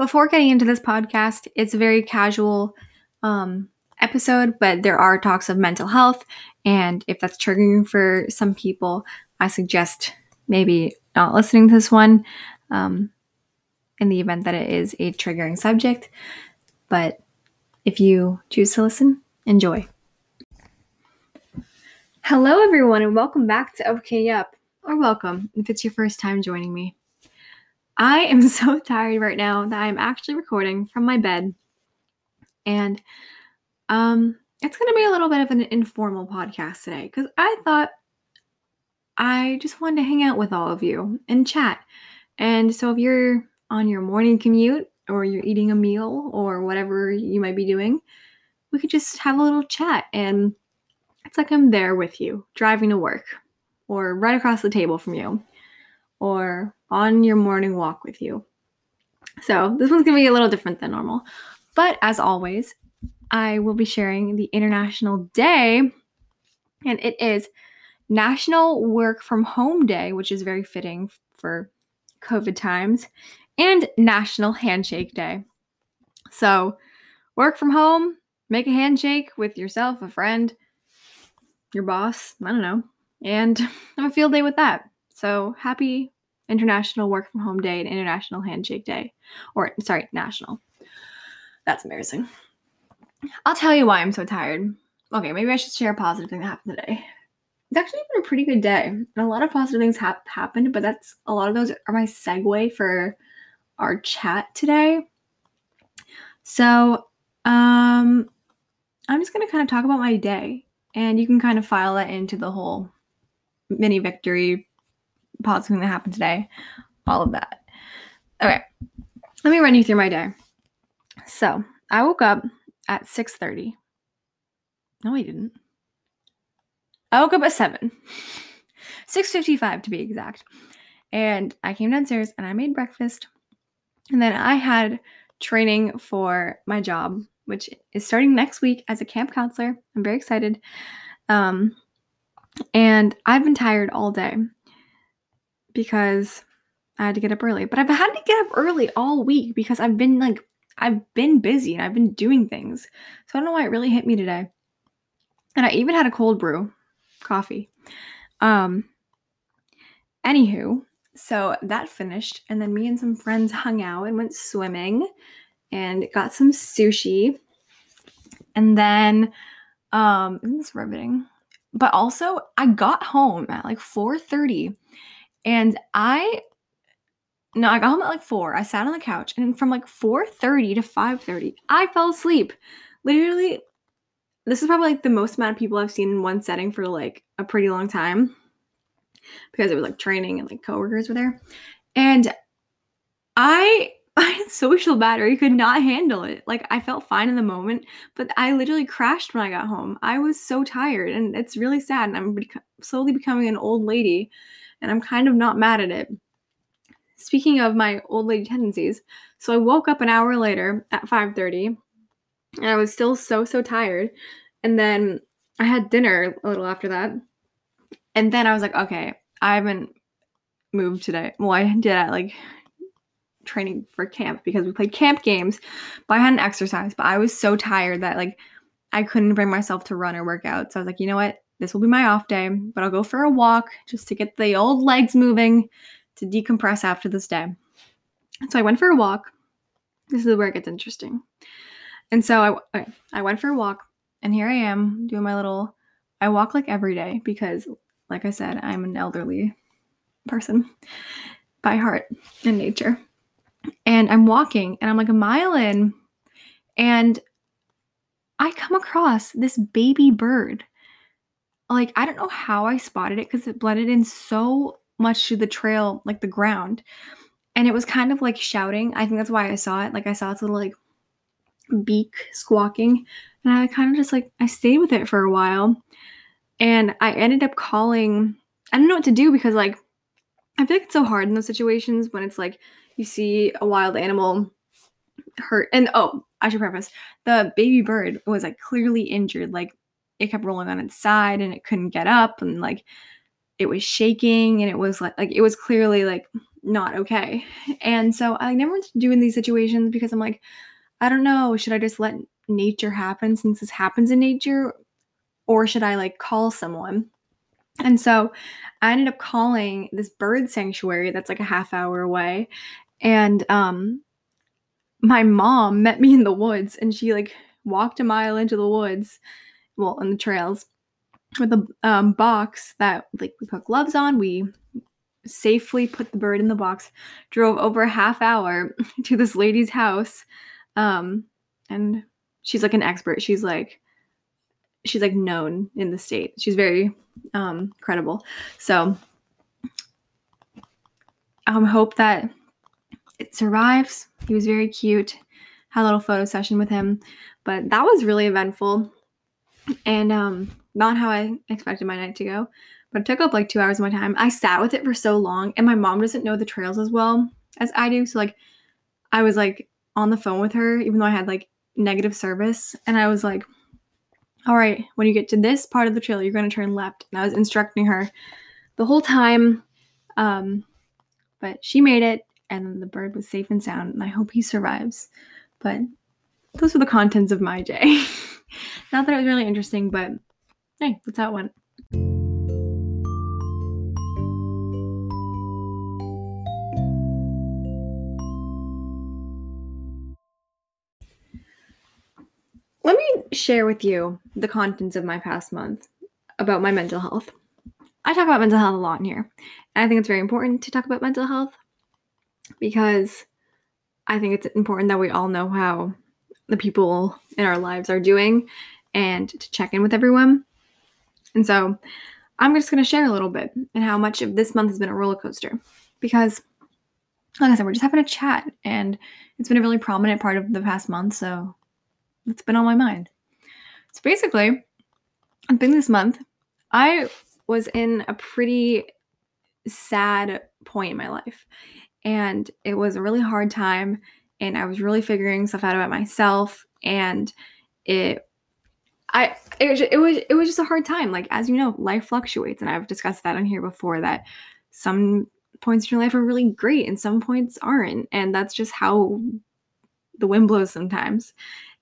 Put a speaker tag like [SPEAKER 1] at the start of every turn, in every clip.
[SPEAKER 1] before getting into this podcast, it's a very casual um, episode, but there are talks of mental health. And if that's triggering for some people, I suggest maybe not listening to this one um, in the event that it is a triggering subject. But if you choose to listen, enjoy. Hello, everyone, and welcome back to OK Up, or welcome if it's your first time joining me. I am so tired right now that I'm actually recording from my bed. And um it's going to be a little bit of an informal podcast today cuz I thought I just wanted to hang out with all of you and chat. And so if you're on your morning commute or you're eating a meal or whatever you might be doing, we could just have a little chat and it's like I'm there with you driving to work or right across the table from you or on your morning walk with you. So, this one's gonna be a little different than normal. But as always, I will be sharing the International Day, and it is National Work from Home Day, which is very fitting for COVID times, and National Handshake Day. So, work from home, make a handshake with yourself, a friend, your boss, I don't know, and have a field day with that. So, happy International Work from Home Day and International Handshake Day. Or, sorry, National. That's embarrassing. I'll tell you why I'm so tired. Okay, maybe I should share a positive thing that happened today. It's actually been a pretty good day. And a lot of positive things have happened, but that's a lot of those are my segue for our chat today. So, um, I'm just going to kind of talk about my day, and you can kind of file that into the whole mini victory positive thing that happened today, all of that. Okay, let me run you through my day. So I woke up at 6:30. No, I didn't. I woke up at 7. 6:55 to be exact. And I came downstairs and I made breakfast. And then I had training for my job, which is starting next week as a camp counselor. I'm very excited. Um, and I've been tired all day because I had to get up early. But I've had to get up early all week because I've been like, I've been busy and I've been doing things. So I don't know why it really hit me today. And I even had a cold brew coffee. Um, anywho, so that finished. And then me and some friends hung out and went swimming and got some sushi. And then, um, isn't this riveting? But also, I got home at like 4:30 and I no, I got home at like four. I sat on the couch and from like 4:30 to 5:30, I fell asleep. Literally, this is probably like the most amount of people I've seen in one setting for like a pretty long time. Because it was like training and like coworkers were there. And I had social battery, could not handle it. Like I felt fine in the moment, but I literally crashed when I got home. I was so tired and it's really sad and I'm slowly becoming an old lady and I'm kind of not mad at it. Speaking of my old lady tendencies, so I woke up an hour later at 5:30 and I was still so so tired. And then I had dinner a little after that. And then I was like, okay, I haven't moved today. Well, I did at like training for camp because we played camp games, but I hadn't exercised. But I was so tired that like I couldn't bring myself to run or work out. So I was like, you know what? This will be my off day, but I'll go for a walk just to get the old legs moving to decompress after this day. So I went for a walk. This is where it gets interesting. And so I, I went for a walk, and here I am doing my little. I walk like every day because, like I said, I'm an elderly person by heart and nature. And I'm walking, and I'm like a mile in, and I come across this baby bird like I don't know how I spotted it because it blended in so much to the trail, like the ground. And it was kind of like shouting. I think that's why I saw it. Like I saw its little like beak squawking. And I kind of just like I stayed with it for a while. And I ended up calling I don't know what to do because like I feel like it's so hard in those situations when it's like you see a wild animal hurt and oh, I should preface the baby bird was like clearly injured. Like it kept rolling on its side and it couldn't get up and like it was shaking and it was like like it was clearly like not okay. And so I never want to do in these situations because I'm like, I don't know, should I just let nature happen since this happens in nature? Or should I like call someone? And so I ended up calling this bird sanctuary that's like a half hour away. And um my mom met me in the woods and she like walked a mile into the woods, well, in the trails with a um, box that like we put gloves on. We safely put the bird in the box, drove over a half hour to this lady's house. Um, and she's like an expert. She's like, she's like known in the state. She's very um, credible. So I um, hope that it survives. He was very cute. Had a little photo session with him, but that was really eventful and um, not how I expected my night to go. But it took up like two hours of my time. I sat with it for so long, and my mom doesn't know the trails as well as I do. So like, I was like on the phone with her, even though I had like negative service, and I was like, "All right, when you get to this part of the trail, you're going to turn left." And I was instructing her the whole time. Um, but she made it, and the bird was safe and sound, and I hope he survives. But those were the contents of my day. Not that it was really interesting, but hey, that's how it went. Let me share with you the contents of my past month about my mental health. I talk about mental health a lot in here. And I think it's very important to talk about mental health because I think it's important that we all know how the people in our lives are doing and to check in with everyone. And so I'm just going to share a little bit and how much of this month has been a roller coaster because, like I said, we're just having a chat and it's been a really prominent part of the past month. So it's been on my mind. So basically, I think this month I was in a pretty sad point in my life and it was a really hard time and I was really figuring stuff out about myself and it I it was, it was it was just a hard time like as you know life fluctuates and I've discussed that on here before that some points in your life are really great and some points aren't and that's just how the wind blows sometimes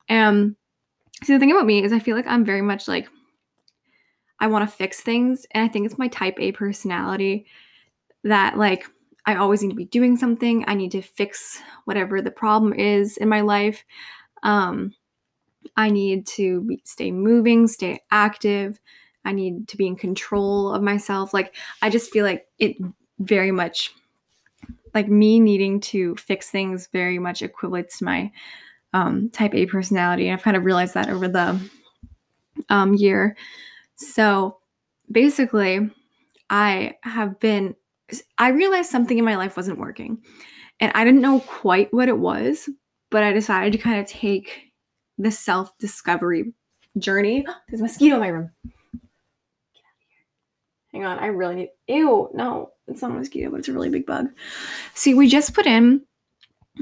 [SPEAKER 1] and see the thing about me is I feel like I'm very much like I want to fix things and I think it's my type A personality that like I always need to be doing something. I need to fix whatever the problem is in my life. Um, I need to be, stay moving, stay active. I need to be in control of myself. Like, I just feel like it very much, like me needing to fix things, very much equates to my um, type A personality. And I've kind of realized that over the um, year. So basically, I have been I realized something in my life wasn't working. And I didn't know quite what it was, but I decided to kind of take the self discovery journey. There's a mosquito in my room. Hang on, I really need. Ew, no, it's not a mosquito, but it's a really big bug. See, we just put in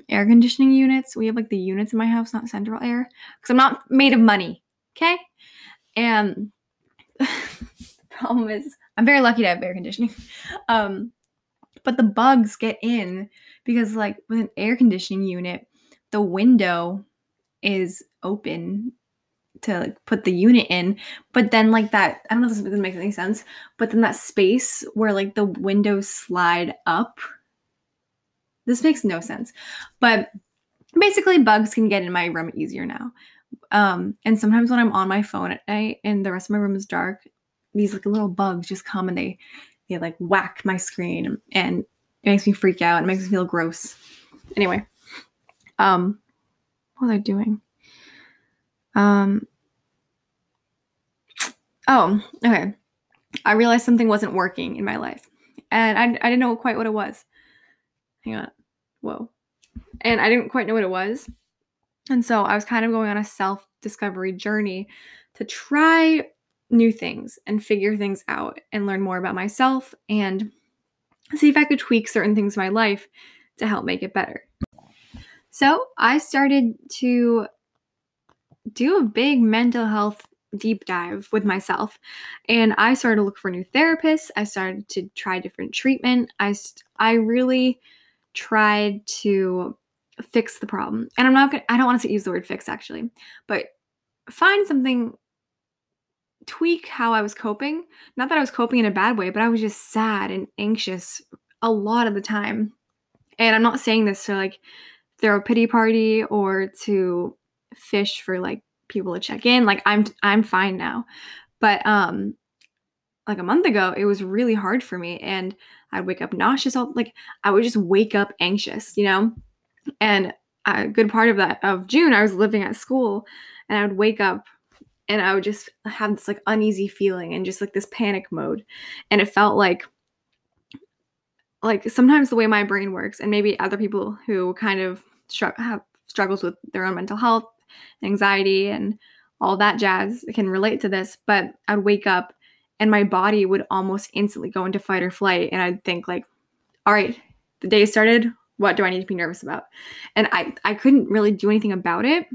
[SPEAKER 1] air conditioning units. We have like the units in my house, not central air, because I'm not made of money. Okay. And the problem is, I'm very lucky to have air conditioning. Um, but the bugs get in because like with an air conditioning unit the window is open to like put the unit in but then like that i don't know if this doesn't make any sense but then that space where like the windows slide up this makes no sense but basically bugs can get in my room easier now um and sometimes when i'm on my phone at night and the rest of my room is dark these like little bugs just come and they they like whack my screen and it makes me freak out. It makes me feel gross. Anyway, um, what was I doing? Um, oh, okay. I realized something wasn't working in my life, and I, I didn't know quite what it was. Hang on. Whoa. And I didn't quite know what it was. And so I was kind of going on a self discovery journey to try new things and figure things out and learn more about myself and see if I could tweak certain things in my life to help make it better. So I started to do a big mental health deep dive with myself and I started to look for new therapists. I started to try different treatment. I I really tried to fix the problem. And I'm not gonna I don't want to use the word fix actually, but find something tweak how I was coping. Not that I was coping in a bad way, but I was just sad and anxious a lot of the time. And I'm not saying this to like throw a pity party or to fish for like people to check in. Like I'm I'm fine now. But um like a month ago, it was really hard for me and I'd wake up nauseous all like I would just wake up anxious, you know? And a good part of that of June, I was living at school and I would wake up and I would just have this like uneasy feeling and just like this panic mode. And it felt like like sometimes the way my brain works and maybe other people who kind of have struggles with their own mental health, anxiety and all that jazz can relate to this, but I'd wake up and my body would almost instantly go into fight or flight and I'd think like all right, the day started, what do I need to be nervous about? And I I couldn't really do anything about it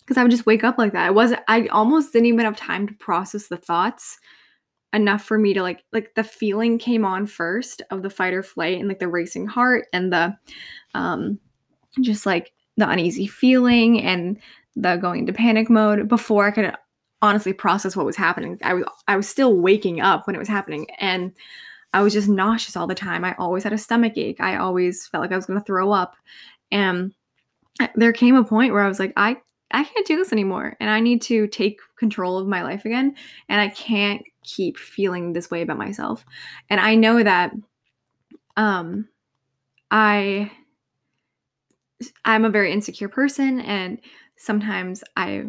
[SPEAKER 1] because I would just wake up like that. I wasn't I almost didn't even have time to process the thoughts enough for me to like like the feeling came on first of the fight or flight and like the racing heart and the um just like the uneasy feeling and the going into panic mode before I could honestly process what was happening. I was I was still waking up when it was happening and I was just nauseous all the time. I always had a stomach ache. I always felt like I was going to throw up. And there came a point where I was like I I can't do this anymore and I need to take control of my life again and I can't keep feeling this way about myself. And I know that um I I'm a very insecure person and sometimes I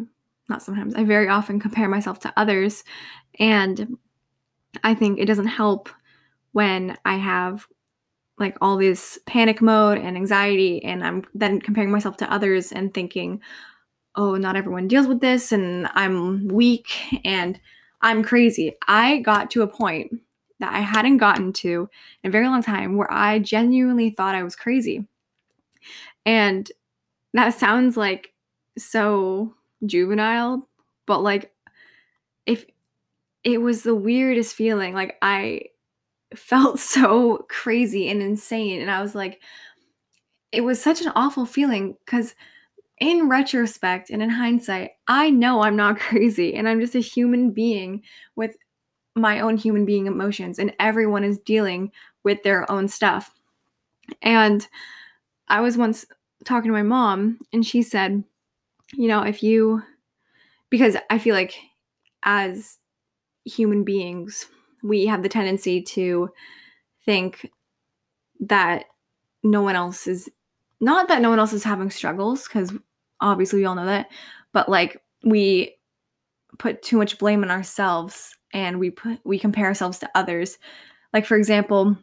[SPEAKER 1] not sometimes I very often compare myself to others and I think it doesn't help when I have like all this panic mode and anxiety and I'm then comparing myself to others and thinking oh, not everyone deals with this and I'm weak and I'm crazy. I got to a point that I hadn't gotten to in a very long time where I genuinely thought I was crazy. And that sounds like so juvenile, but like if it was the weirdest feeling, like I felt so crazy and insane. And I was like, it was such an awful feeling because in retrospect and in hindsight, I know I'm not crazy and I'm just a human being with my own human being emotions, and everyone is dealing with their own stuff. And I was once talking to my mom, and she said, You know, if you, because I feel like as human beings, we have the tendency to think that no one else is not that no one else is having struggles because obviously we all know that but like we put too much blame on ourselves and we put we compare ourselves to others. Like for example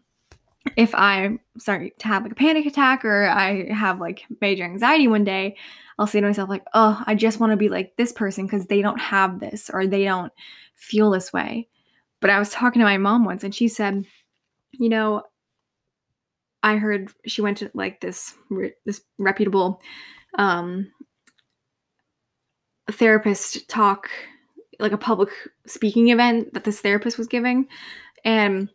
[SPEAKER 1] if i start to have like a panic attack or i have like major anxiety one day i'll say to myself like oh i just want to be like this person because they don't have this or they don't feel this way. But i was talking to my mom once and she said you know I heard she went to like this this reputable um, therapist talk, like a public speaking event that this therapist was giving, and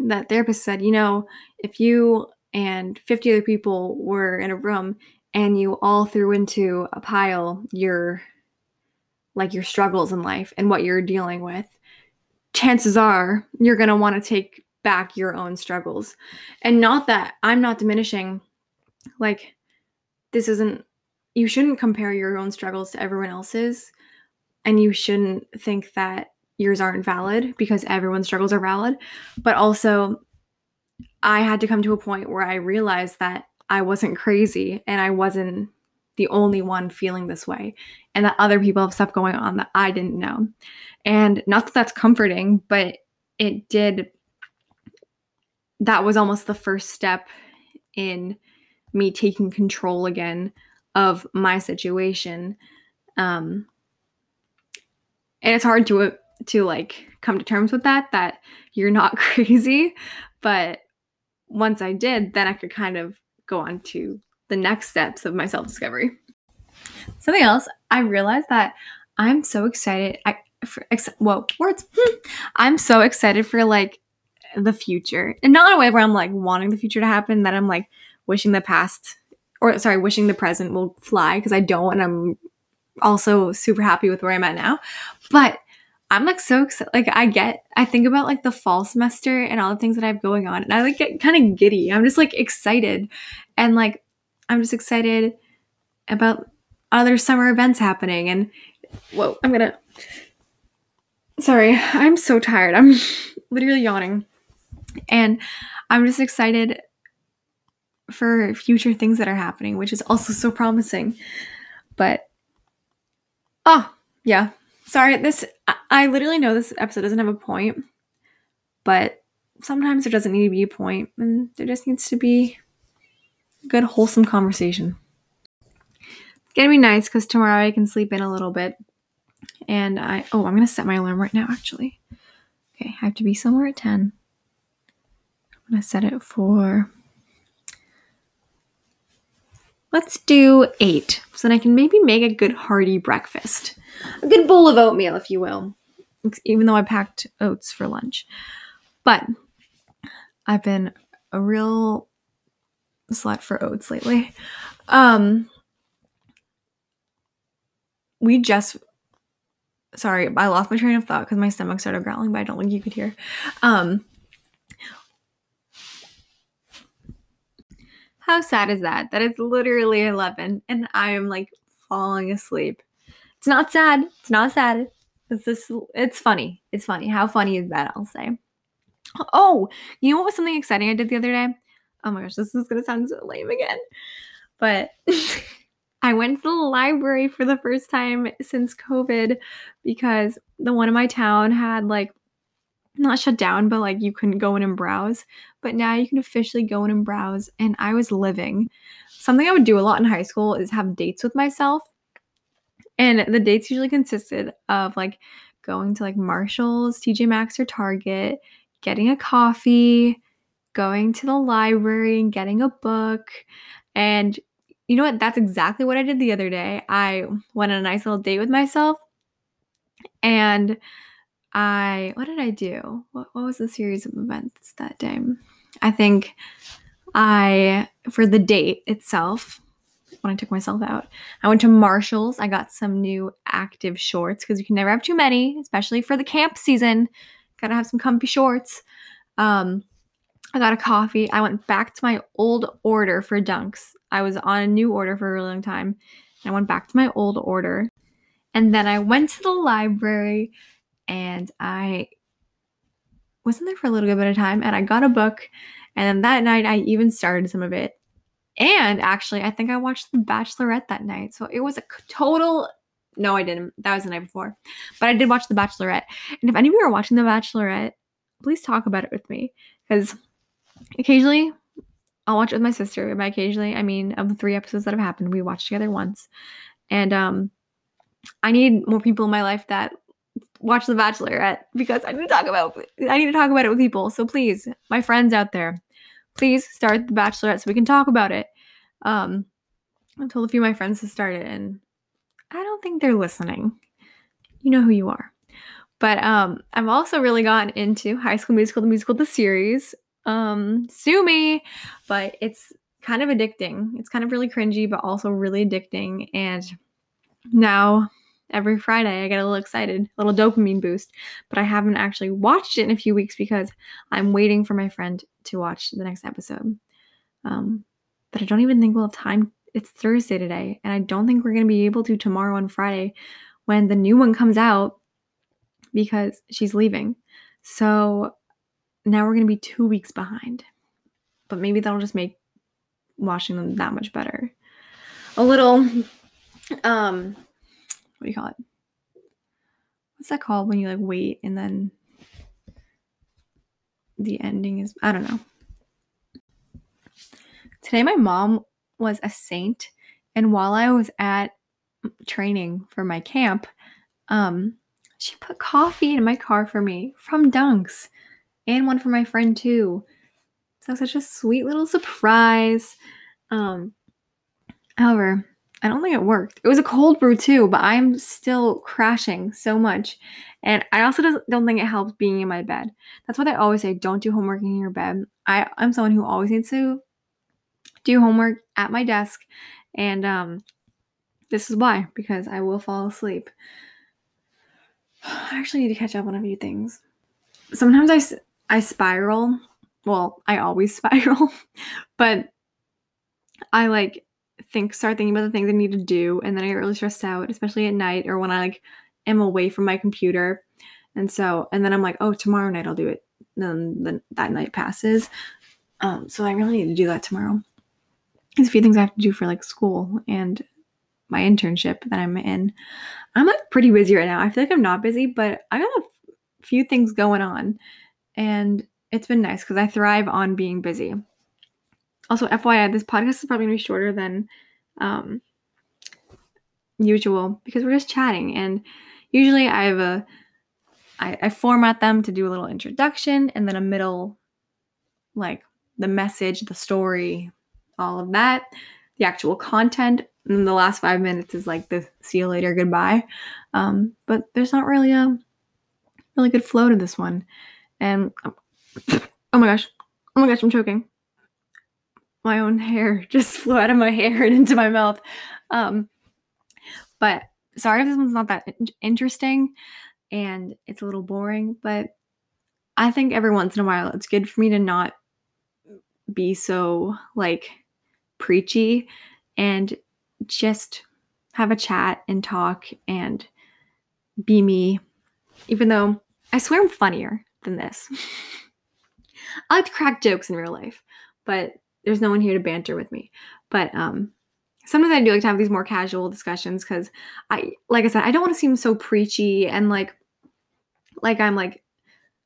[SPEAKER 1] that therapist said, you know, if you and 50 other people were in a room and you all threw into a pile your like your struggles in life and what you're dealing with chances are you're going to want to take back your own struggles. And not that I'm not diminishing, like, this isn't, you shouldn't compare your own struggles to everyone else's. And you shouldn't think that yours aren't valid because everyone's struggles are valid. But also, I had to come to a point where I realized that I wasn't crazy and I wasn't the only one feeling this way, and that other people have stuff going on that I didn't know. And not that that's comforting, but it did that was almost the first step in me taking control again of my situation. Um and it's hard to to like come to terms with that that you're not crazy. But once i did then i could kind of go on to the next steps of my self discovery something else i realized that i'm so excited i for, ex- well words. I'm so excited for like the future and not in a way where I'm like wanting the future to happen, that I'm like wishing the past or sorry, wishing the present will fly because I don't and I'm also super happy with where I'm at now. But I'm like so excited. Like I get, I think about like the fall semester and all the things that I have going on, and I like get kind of giddy. I'm just like excited, and like I'm just excited about other summer events happening. And whoa, I'm gonna. Sorry, I'm so tired. I'm literally yawning, and I'm just excited for future things that are happening, which is also so promising. But oh yeah, Sorry, this I literally know this episode doesn't have a point, but sometimes there doesn't need to be a point, and there just needs to be a good, wholesome conversation. It's gonna be nice because tomorrow I can sleep in a little bit, and I oh I'm gonna set my alarm right now actually. Okay, I have to be somewhere at ten. I'm gonna set it for let's do eight, so then I can maybe make a good hearty breakfast a good bowl of oatmeal, if you will, even though I packed oats for lunch. But I've been a real slut for oats lately. Um, we just sorry, I lost my train of thought because my stomach started growling, but I don't think you could hear. Um, how sad is that? That it's literally 11 and I am like falling asleep. It's not sad. It's not sad. It's just it's funny. It's funny. How funny is that? I'll say. Oh, you know what was something exciting I did the other day? Oh my gosh, this is gonna sound so lame again. But I went to the library for the first time since COVID because the one in my town had like not shut down, but like you couldn't go in and browse. But now you can officially go in and browse. And I was living. Something I would do a lot in high school is have dates with myself. And the dates usually consisted of like going to like Marshall's, TJ Maxx, or Target, getting a coffee, going to the library and getting a book. And you know what? That's exactly what I did the other day. I went on a nice little date with myself and I, what did I do? What, what was the series of events that day? I think I, for the date itself, when I took myself out. I went to Marshall's. I got some new active shorts because you can never have too many, especially for the camp season. Gotta have some comfy shorts. Um, I got a coffee. I went back to my old order for dunks. I was on a new order for a really long time. I went back to my old order. And then I went to the library and I was in there for a little bit of time and I got a book. And then that night I even started some of it. And actually, I think I watched The Bachelorette that night. So it was a total. No, I didn't. That was the night before. But I did watch The Bachelorette. And if any of you are watching The Bachelorette, please talk about it with me. Because occasionally I'll watch it with my sister. By occasionally, I mean of the three episodes that have happened, we watched together once. And um I need more people in my life that watch The Bachelorette because I need to talk about I need to talk about it with people. So please, my friends out there, please start The Bachelorette so we can talk about it. Um, I told a few of my friends to start it, and I don't think they're listening. You know who you are. But um, I've also really gotten into High School Musical, the musical, the series. Um, sue me, but it's kind of addicting. It's kind of really cringy, but also really addicting. And now every Friday. I get a little excited, a little dopamine boost, but I haven't actually watched it in a few weeks because I'm waiting for my friend to watch the next episode. Um, but I don't even think we'll have time. It's Thursday today, and I don't think we're going to be able to tomorrow on Friday when the new one comes out because she's leaving. So now we're going to be two weeks behind. But maybe that'll just make watching them that much better. A little um what do you call it? What's that called when you like wait and then the ending is I don't know. Today my mom was a saint and while I was at training for my camp, um she put coffee in my car for me from Dunks and one for my friend too. So such a sweet little surprise. Um however, I don't think it worked. It was a cold brew too, but I'm still crashing so much. And I also don't think it helps being in my bed. That's what I always say don't do homework in your bed. I, I'm someone who always needs to do homework at my desk. And um, this is why, because I will fall asleep. I actually need to catch up on a few things. Sometimes I, I spiral. Well, I always spiral, but I like think start thinking about the things I need to do and then I get really stressed out, especially at night or when I like am away from my computer. And so and then I'm like, oh tomorrow night I'll do it. And then that night passes. Um, so I really need to do that tomorrow. There's a few things I have to do for like school and my internship that I'm in. I'm like pretty busy right now. I feel like I'm not busy, but I got a few things going on. And it's been nice because I thrive on being busy. Also, FYI, this podcast is probably gonna be shorter than um, usual because we're just chatting. And usually I have a I, I format them to do a little introduction and then a middle, like the message, the story, all of that, the actual content. And then the last five minutes is like the see you later, goodbye. Um, but there's not really a really good flow to this one. And oh my gosh, oh my gosh, I'm choking my own hair just flew out of my hair and into my mouth. Um, but sorry if this one's not that interesting and it's a little boring, but I think every once in a while it's good for me to not be so like preachy and just have a chat and talk and be me, even though I swear I'm funnier than this. I like to crack jokes in real life, but there's no one here to banter with me. But um sometimes I do like to have these more casual discussions because I like I said, I don't want to seem so preachy and like like I'm like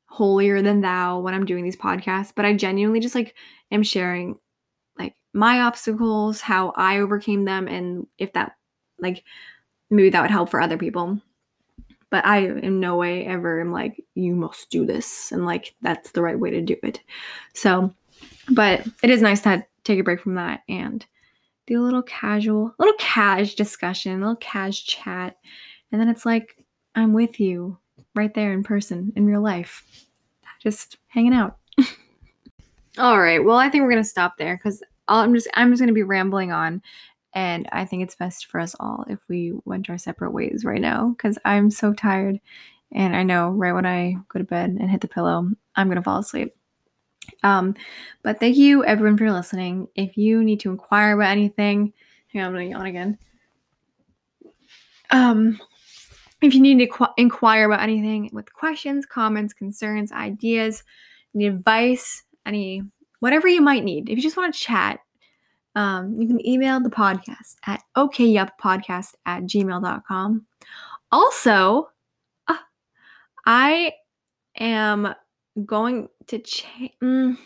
[SPEAKER 1] holier than thou when I'm doing these podcasts, but I genuinely just like am sharing like my obstacles, how I overcame them, and if that like maybe that would help for other people. But I in no way ever am like, you must do this and like that's the right way to do it. So but it is nice to take a break from that and do a little casual, a little cash discussion, a little cash chat. And then it's like, I'm with you right there in person, in real life, just hanging out. all right. Well, I think we're going to stop there because I'm just, I'm just going to be rambling on. And I think it's best for us all if we went our separate ways right now because I'm so tired. And I know right when I go to bed and hit the pillow, I'm going to fall asleep. Um, but thank you everyone for listening. If you need to inquire about anything, hang on, I'm gonna yawn again. Um, if you need to qu- inquire about anything with questions, comments, concerns, ideas, any advice, any whatever you might need, if you just want to chat, um, you can email the podcast at okyuppodcast at gmail.com. Also, uh, I am going to change. Mm.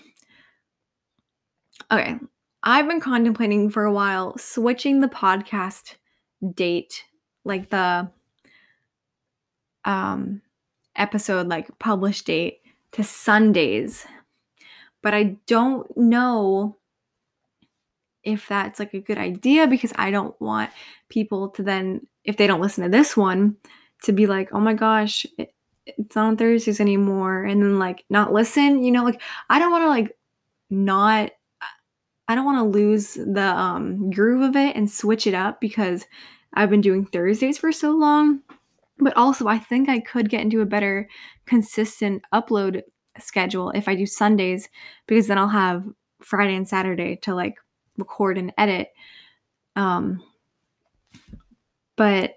[SPEAKER 1] Okay. I've been contemplating for a while switching the podcast date, like the um episode like published date to Sundays. But I don't know if that's like a good idea because I don't want people to then if they don't listen to this one to be like, "Oh my gosh, it's not on Thursdays anymore and then like not listen, you know, like I don't want to like not I don't want to lose the um groove of it and switch it up because I've been doing Thursdays for so long. But also I think I could get into a better consistent upload schedule if I do Sundays because then I'll have Friday and Saturday to like record and edit. Um but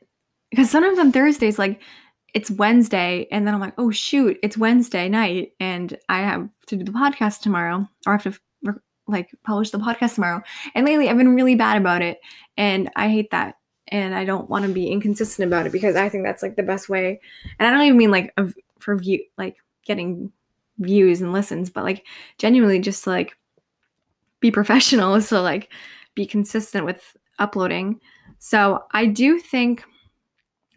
[SPEAKER 1] because sometimes on Thursdays like it's Wednesday, and then I'm like, oh shoot, it's Wednesday night, and I have to do the podcast tomorrow, or I have to like publish the podcast tomorrow. And lately, I've been really bad about it, and I hate that, and I don't want to be inconsistent about it because I think that's like the best way. And I don't even mean like for view, like getting views and listens, but like genuinely just like be professional, so like be consistent with uploading. So I do think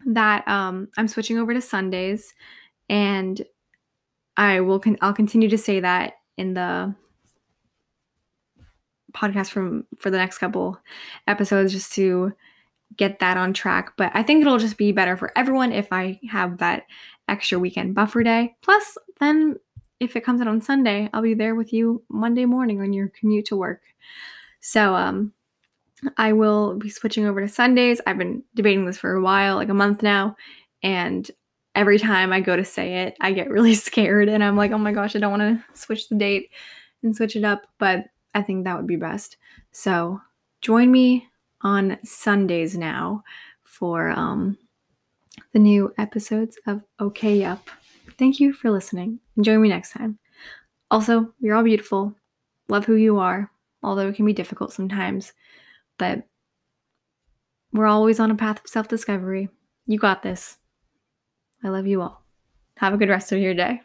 [SPEAKER 1] that um, I'm switching over to Sundays, and I will. Con- I'll continue to say that in the podcast from for the next couple episodes, just to get that on track. But I think it'll just be better for everyone if I have that extra weekend buffer day. Plus, then if it comes out on Sunday, I'll be there with you Monday morning on your commute to work. So um I will be switching over to Sundays. I've been debating this for a while, like a month now, and every time I go to say it, I get really scared and I'm like, "Oh my gosh, I don't want to switch the date and switch it up," but I think that would be best. So, join me on Sundays now for um the new episodes of Okay Up. Thank you for listening. Join me next time. Also, you're all beautiful. Love who you are, although it can be difficult sometimes. But we're always on a path of self discovery. You got this. I love you all. Have a good rest of your day.